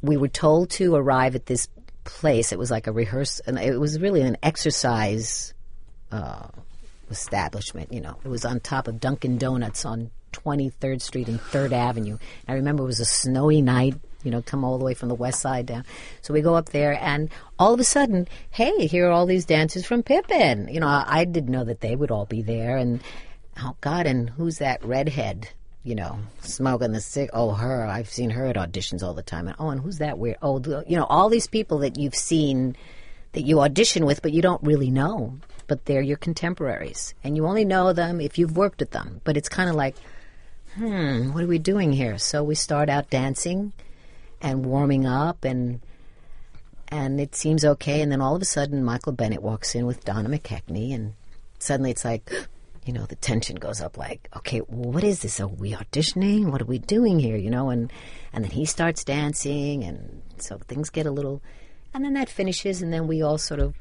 we were told to arrive at this place. It was like a rehearsal, and it was really an exercise uh, establishment. You know, it was on top of Dunkin' Donuts on 23rd Street and 3rd Avenue. I remember it was a snowy night. you know, come all the way from the west side down. So we go up there, and all of a sudden, hey, here are all these dancers from Pippin. You know, I, I didn't know that they would all be there, and oh God, and who's that redhead? You know, smoking the cig. Oh, her. I've seen her at auditions all the time. And oh, and who's that weird? Oh, you know, all these people that you've seen that you audition with, but you don't really know. But they're your contemporaries, and you only know them if you've worked with them. But it's kind of like, hmm, what are we doing here? So we start out dancing and warming up, and and it seems okay. And then all of a sudden, Michael Bennett walks in with Donna McKechnie, and suddenly it's like, you know, the tension goes up. Like, okay, well, what is this? Are we auditioning? What are we doing here? You know, and and then he starts dancing, and so things get a little, and then that finishes, and then we all sort of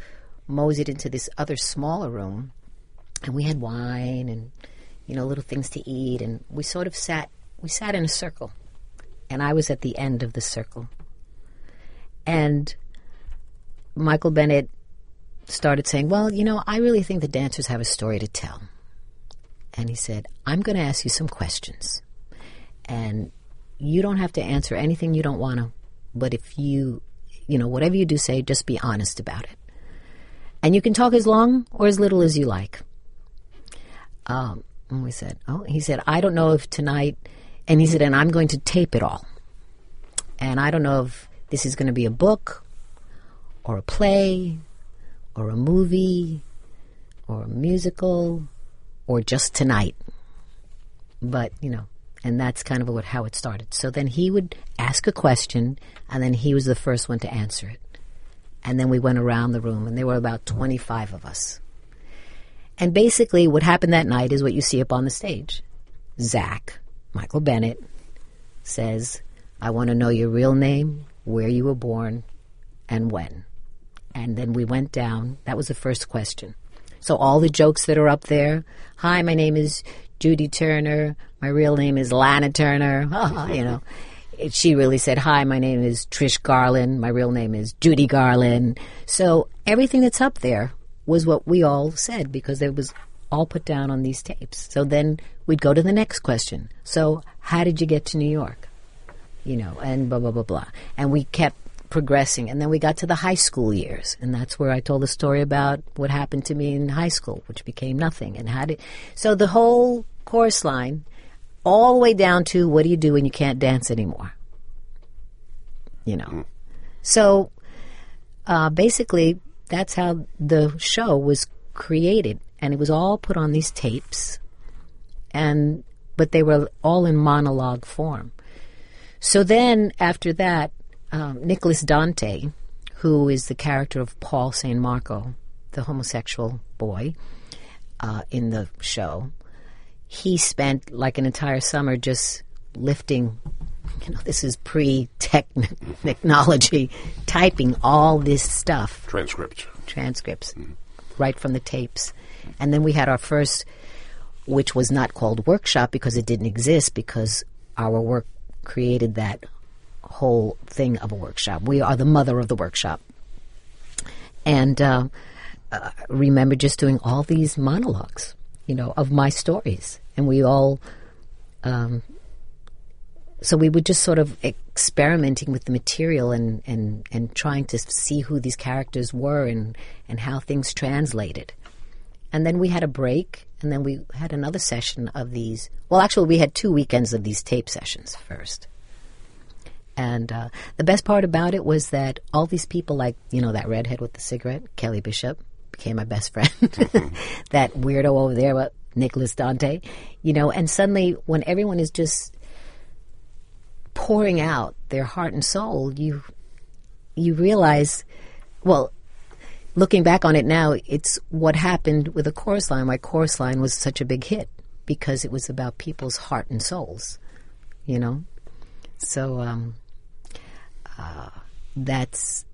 moseyed into this other smaller room, and we had wine and you know little things to eat, and we sort of sat we sat in a circle, and I was at the end of the circle, and Michael Bennett started saying, "Well, you know, I really think the dancers have a story to tell," and he said, "I'm going to ask you some questions, and you don't have to answer anything you don't want to, but if you, you know, whatever you do say, just be honest about it." And you can talk as long or as little as you like. Um, and we said, oh, he said, I don't know if tonight, and he said, and I'm going to tape it all. And I don't know if this is going to be a book or a play or a movie or a musical or just tonight. But, you know, and that's kind of what, how it started. So then he would ask a question, and then he was the first one to answer it. And then we went around the room, and there were about 25 of us. And basically, what happened that night is what you see up on the stage. Zach, Michael Bennett, says, I want to know your real name, where you were born, and when. And then we went down. That was the first question. So all the jokes that are up there. Hi, my name is Judy Turner. My real name is Lana Turner. you know, she really said, "Hi, my name is Trish Garland. My real name is Judy Garland." So everything that's up there was what we all said because it was all put down on these tapes. So then we'd go to the next question. So how did you get to New York? You know, and blah blah blah blah. And we kept progressing, and then we got to the high school years, and that's where I told the story about what happened to me in high school, which became nothing, and how did. So the whole chorus line all the way down to what do you do when you can't dance anymore? You know. So uh, basically, that's how the show was created, and it was all put on these tapes, and but they were all in monologue form. So then, after that, um, Nicholas Dante, who is the character of Paul San Marco, the homosexual boy uh, in the show, he spent like an entire summer just lifting you know this is pre technology typing all this stuff. Transcripts. transcripts. Right from the tapes. And then we had our first which was not called workshop because it didn't exist because our work created that whole thing of a workshop we are the mother of the workshop and uh, uh, remember just doing all these monologues, you know, of my stories, and we all. Um, so we were just sort of experimenting with the material and, and, and trying to see who these characters were and, and how things translated. And then we had a break, and then we had another session of these. Well, actually, we had two weekends of these tape sessions first. And uh, the best part about it was that all these people, like, you know, that redhead with the cigarette, Kelly Bishop, became my best friend. that weirdo over there, Nicholas Dante, you know, and suddenly when everyone is just pouring out their heart and soul, you you realize, well, looking back on it now, it's what happened with the chorus line. Why chorus line was such a big hit because it was about people's heart and souls, you know. So um, uh, that's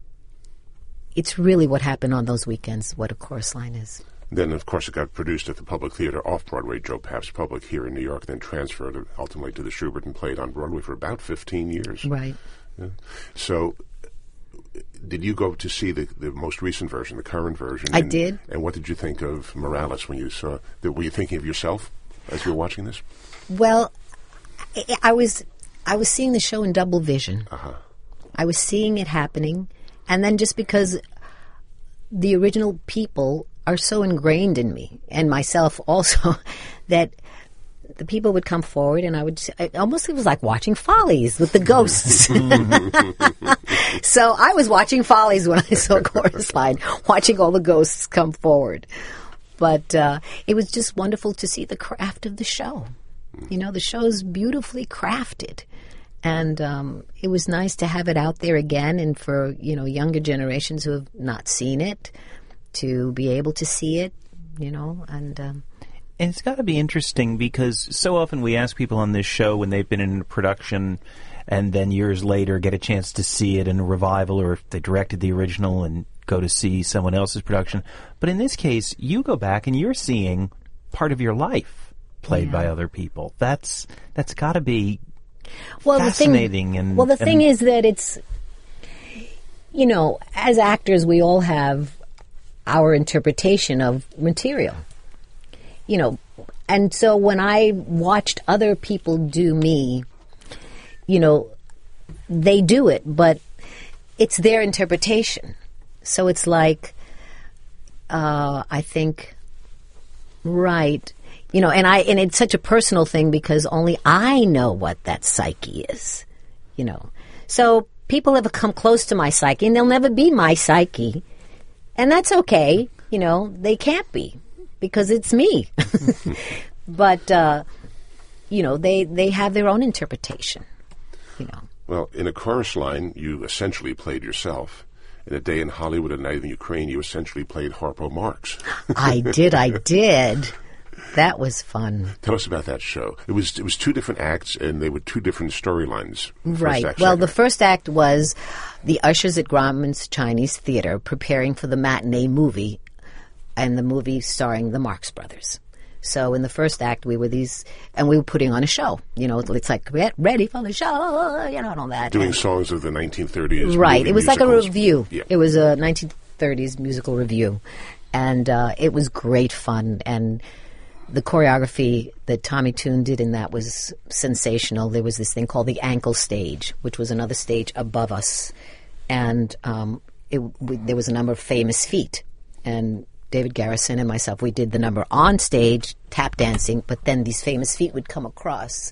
it's really what happened on those weekends. What a chorus line is. Then, of course, it got produced at the Public Theater off Broadway, Joe Papp's Public here in New York, then transferred ultimately to the Shubert and played on Broadway for about 15 years. Right. So, did you go to see the, the most recent version, the current version? I and, did. And what did you think of Morales when you saw that? Were you thinking of yourself as you were watching this? Well, I, I was I was seeing the show in double vision. I was seeing it happening, and then just because the original people are so ingrained in me and myself also that the people would come forward and I would almost it was like watching Follies with the ghosts. so I was watching Follies when I saw Chorus Line, watching all the ghosts come forward. But uh, it was just wonderful to see the craft of the show. You know, the show's beautifully crafted. And um, it was nice to have it out there again and for, you know, younger generations who have not seen it to be able to see it, you know, and um, And it's got to be interesting because so often we ask people on this show when they've been in a production and then years later get a chance to see it in a revival or if they directed the original and go to see someone else's production. But in this case, you go back and you're seeing part of your life played by other people. That's that's got to be well, fascinating The thing, and- well, the and- thing is that it's, you know, as actors, we all have our interpretation of material. You know, and so when I watched other people do me, you know, they do it, but it's their interpretation. So it's like, uh, I think, right, you know, and I and it's such a personal thing because only I know what that psyche is, you know. So people have come close to my psyche, and they'll never be my psyche, and that's okay. You know, they can't be because it's me. but uh, you know, they they have their own interpretation. You know. Well, in a chorus line, you essentially played yourself. In a day in Hollywood, a night in Ukraine, you essentially played Harpo Marx. I did, I did. That was fun. Tell us about that show. It was it was two different acts, and they were two different storylines. Right. act, well, the act. first act was the ushers at Grauman's Chinese Theater preparing for the matinee movie, and the movie starring the Marx Brothers. So in the first act, we were these, and we were putting on a show. You know, it's like get ready for the show, you know, and all that. doing And- songs of the 1930s. right. It was like a revue. Yeah. It was a 1930s musical revue, and uh, it was great fun. And the choreography that Tommy Tune did in that was sensational. There was this thing called the ankle stage, which was another stage above us, and um, it, we, there was a number of famous feet. And David Garrison and myself, we did the number on stage, tap dancing, but then these famous feet would come across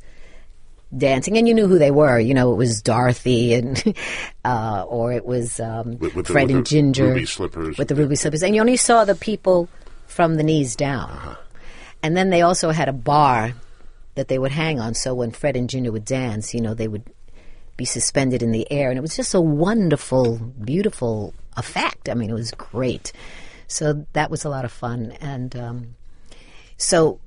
dancing, and you knew who they were. You know, it was Dorothy, and uh, or it was um, With- with the- Fred with and the Ginger ruby slippers. with the ruby slippers, and you only saw the people from the knees down. Uh-huh. And then they also had a bar that they would hang on, so when Fred and Ginger would dance, you know, they would be suspended in the air, and it was just a wonderful, beautiful effect. I mean, it was great. So that was a lot of fun, and um, so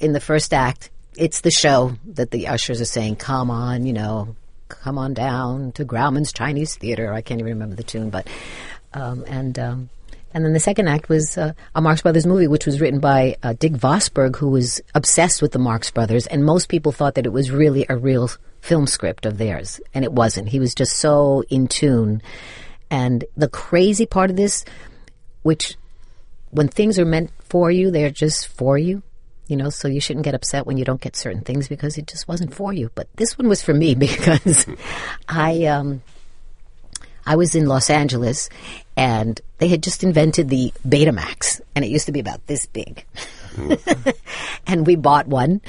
in the first act, it's the show that the ushers are saying, "Come on, you know, come on down to Grauman's Chinese Theater." I can't even remember the tune, but um, and um, and then the second act was uh, a Marx Brothers movie, which was written by uh, Dick Vosburgh, who was obsessed with the Marx Brothers, and most people thought that it was really a real film script of theirs, and it wasn't. He was just so in tune. And the crazy part of this, which when things are meant for you, they're just for you. You know, so you shouldn't get upset when you don't get certain things because it just wasn't for you. But this one was for me because I um I was in Los Angeles and they had just invented the Betamax and it used to be about this big. and we bought one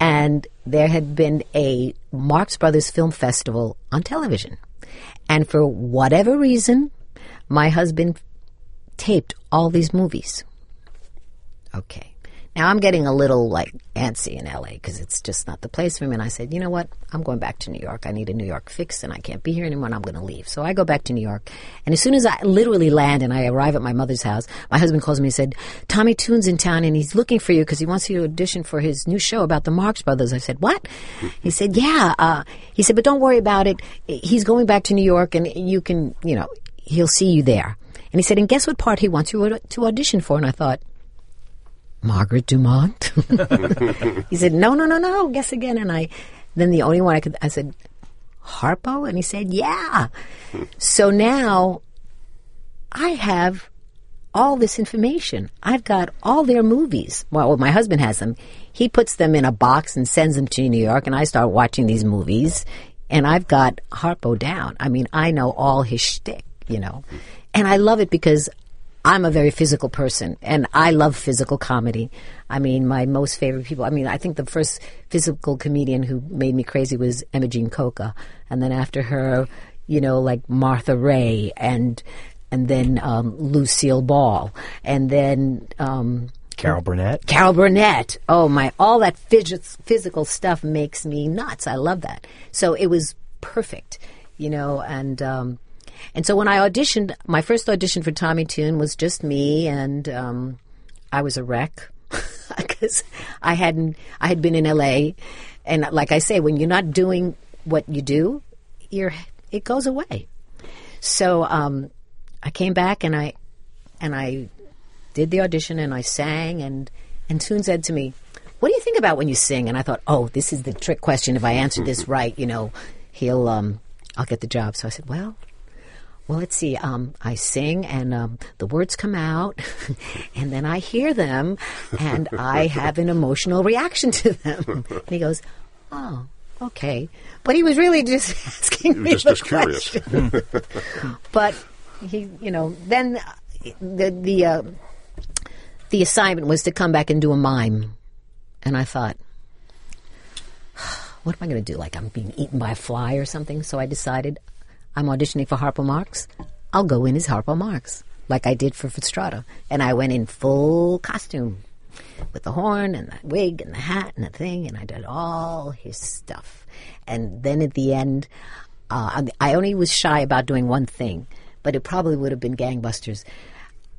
and there had been a Marx Brothers Film Festival on television. And for whatever reason, my husband taped all these movies. Okay. Now I'm getting a little like antsy in LA because it's just not the place for me. And I said, you know what? I'm going back to New York. I need a New York fix and I can't be here anymore and I'm going to leave. So I go back to New York. And as soon as I literally land and I arrive at my mother's house, my husband calls me and said, Tommy Tune's in town and he's looking for you because he wants you to audition for his new show about the Marx Brothers. I said, what? he said, yeah. Uh, he said, but don't worry about it. He's going back to New York and you can, you know, he'll see you there. And he said, and guess what part he wants you to audition for? And I thought, Margaret Dumont. he said, no, no, no, no, guess again. And I, then the only one I could, I said, Harpo? And he said, yeah. so now I have all this information. I've got all their movies. Well, my husband has them. He puts them in a box and sends them to New York, and I start watching these movies. and I've got Harpo down. I mean, I know all his shtick, you know, and I love it because I'm a very physical person, and I love physical comedy. I mean, my most favorite people. I mean, I think the first physical comedian who made me crazy was Imogene Coca, and then after her, you know, like Martha Raye and and then um, Lucille Ball, and then. Um, Carol Burnett. Carol Burnett. Oh my! All that phys- physical stuff makes me nuts. I love that. So it was perfect, you know. And um, and so when I auditioned, my first audition for Tommy Tune was just me, and um, I was a wreck because I hadn't. I had been in L.A. and like I say, when you're not doing what you do, you're it goes away. So um, I came back and I and I did the audition and I sang and and Tune said to me, "What do you think about when you sing?" And I thought, "Oh, this is the trick question. If I answer this right, you know, he'll um, I'll get the job." So I said, "Well." Well, let's see. Um, I sing, and um, the words come out, and then I hear them, and I have an emotional reaction to them. And he goes, "Oh, okay," but he was really just asking me just- the just curious. question. but he, you know, then uh, the the uh, the assignment was to come back and do a mime, and I thought, what am I going to do? Like I'm being eaten by a fly or something? So I decided I'm auditioning for Harpo Marx. I'll go in as Harpo Marx, like I did for Fastrada, and I went in full costume with the horn and the wig and the hat and the thing, and I did all his stuff. And then at the end, uh, I I only was shy about doing one thing, but it probably would have been Gangbusters.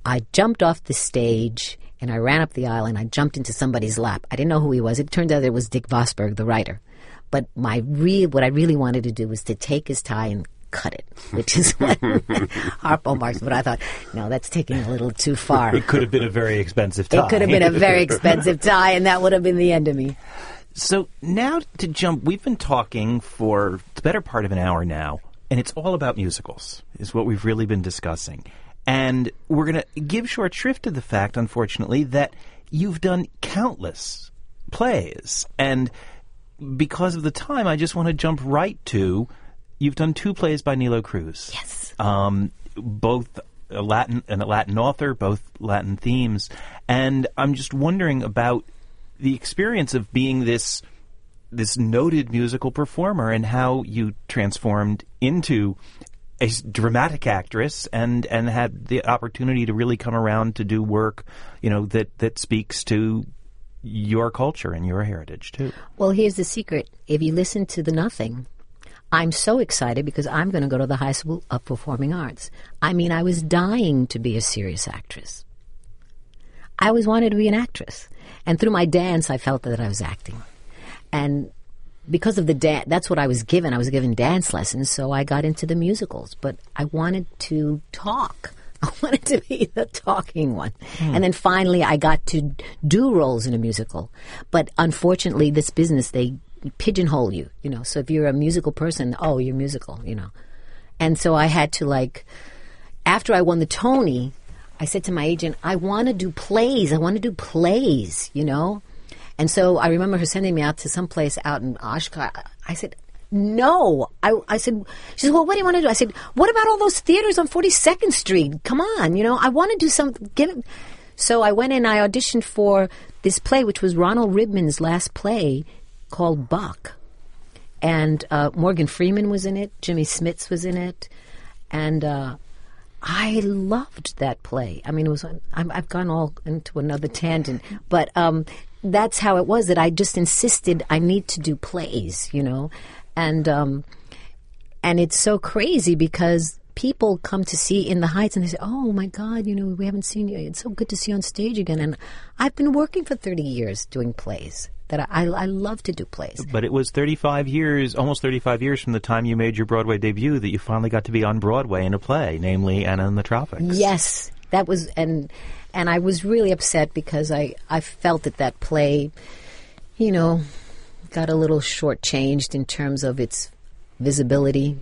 I jumped off the stage and I ran up the aisle and I jumped into somebody's lap. I didn't know who he was. It turned out it was Dick Vosburgh, the writer. But my real, what I really wanted to do was to take his tie and cut it, which is what Harpo Marx. But I thought, no, that's taking a little too far. It could have been a very expensive tie. It could have been a very expensive tie, and that would have been the end of me. So now to jump, we've been talking for the better part of an hour now, and it's all about musicals, is what we've really been discussing. And we're going to give short shrift to the fact, unfortunately, that you've done countless plays. And because of the time, I just want to jump right to you've done two plays by Nilo Cruz. Yes. Um, both a Latin and a Latin author, both Latin themes. And I'm just wondering about the experience of being this this noted musical performer and how you transformed into a dramatic actress and and had the opportunity to really come around to do work you know that that speaks to your culture and your heritage too Well, here's the secret. If you listen to the Nothing, I'm so excited because I'm going to go to the High School of Performing Arts. I mean, I was dying to be a serious actress. I always wanted to be an actress. And through my dance, I felt that I was acting. And because of the dance, that's what I was given. I was given dance lessons, so I got into the musicals. But I wanted to talk. I wanted to be the talking one. Hmm. And then finally, I got to do roles in a musical. But unfortunately, this business, they pigeonhole you, you know. So if you're a musical person, oh, you're musical, you know. And so I had to, like, after I won the Tony, I said to my agent, I want to do plays. I want to do plays, you know? And so I remember her sending me out to some place out in Oshkosh. I said, no. I, I said, she said, well, what do you want to do? I said, what about all those theaters on 42nd Street? Come on, you know, I want to do something. Give it. So I went and I auditioned for this play, which was Ronald Ribman's last play called Buck. And uh, Morgan Freeman was in it, Jimmy Smits was in it. And uh, I loved that play. I mean, it was. I'm, I've gone all into another tangent, but um, that's how it was. That I just insisted I need to do plays, you know, and um, and it's so crazy because people come to see in the Heights and they say, "Oh my God, you know, we haven't seen you. It's so good to see you on stage again." And I've been working for 30 years doing plays. That I, I love to do plays. but it was 35 years almost 35 years from the time you made your broadway debut that you finally got to be on broadway in a play namely anna in the tropics Yes, that was and and I was really upset because I I felt that that play, you know, got a little shortchanged in terms of its visibility.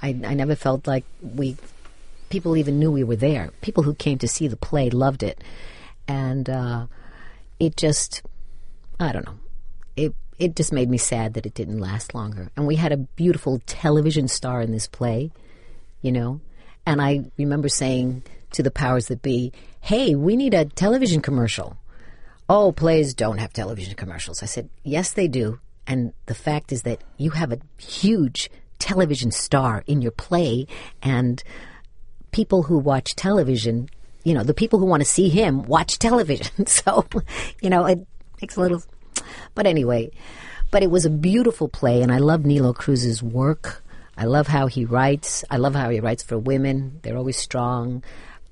I I never felt like we people even knew we were there. People who came to see the play loved it, and uh, it just I don't know. It just made me sad that it didn't last longer. And we had a beautiful television star in this play, you know. And I remember saying to the powers that be, "Hey, we need a television commercial." Oh, plays don't have television commercials. I said, "Yes, they do." And the fact is that you have a huge television star in your play, and people who watch television, you know, the people who want to see him watch television. so, you know, it makes a little. But anyway, but it was a beautiful play, and I love Nilo Cruz's work. I love how he writes. I love how he writes for women. They're always strong.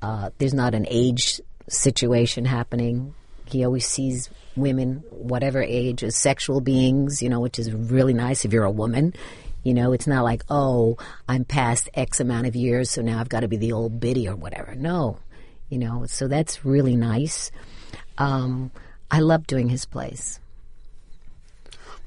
Uh, there's not an age situation happening. He always sees women, whatever age, as sexual beings, you know, which is really nice if you're a woman. You know, it's not like, oh, I'm past X amount of years, so now I've got to be the old biddy or whatever. No, you know, so that's really nice. Um, I love doing his plays.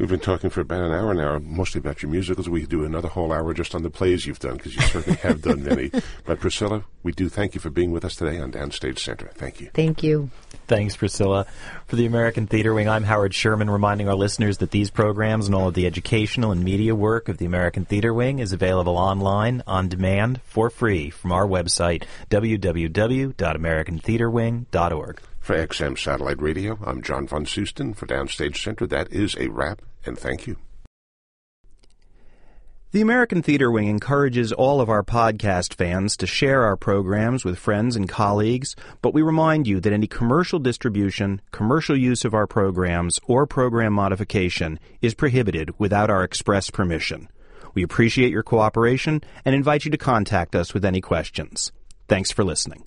We've been talking for about an hour now, mostly about your musicals. We could do another whole hour just on the plays you've done, because you certainly have done many. But Priscilla, we do thank you for being with us today on Downstage Center. Thank you. Thank you. Thanks, Priscilla. For the American Theater Wing, I'm Howard Sherman, reminding our listeners that these programs and all of the educational and media work of the American Theater Wing is available online, on demand, for free from our website, www.americantheaterwing.org. For XM Satellite Radio, I'm John von Soosten. For Downstage Center, that is a wrap, and thank you. The American Theater Wing encourages all of our podcast fans to share our programs with friends and colleagues, but we remind you that any commercial distribution, commercial use of our programs, or program modification is prohibited without our express permission. We appreciate your cooperation and invite you to contact us with any questions. Thanks for listening.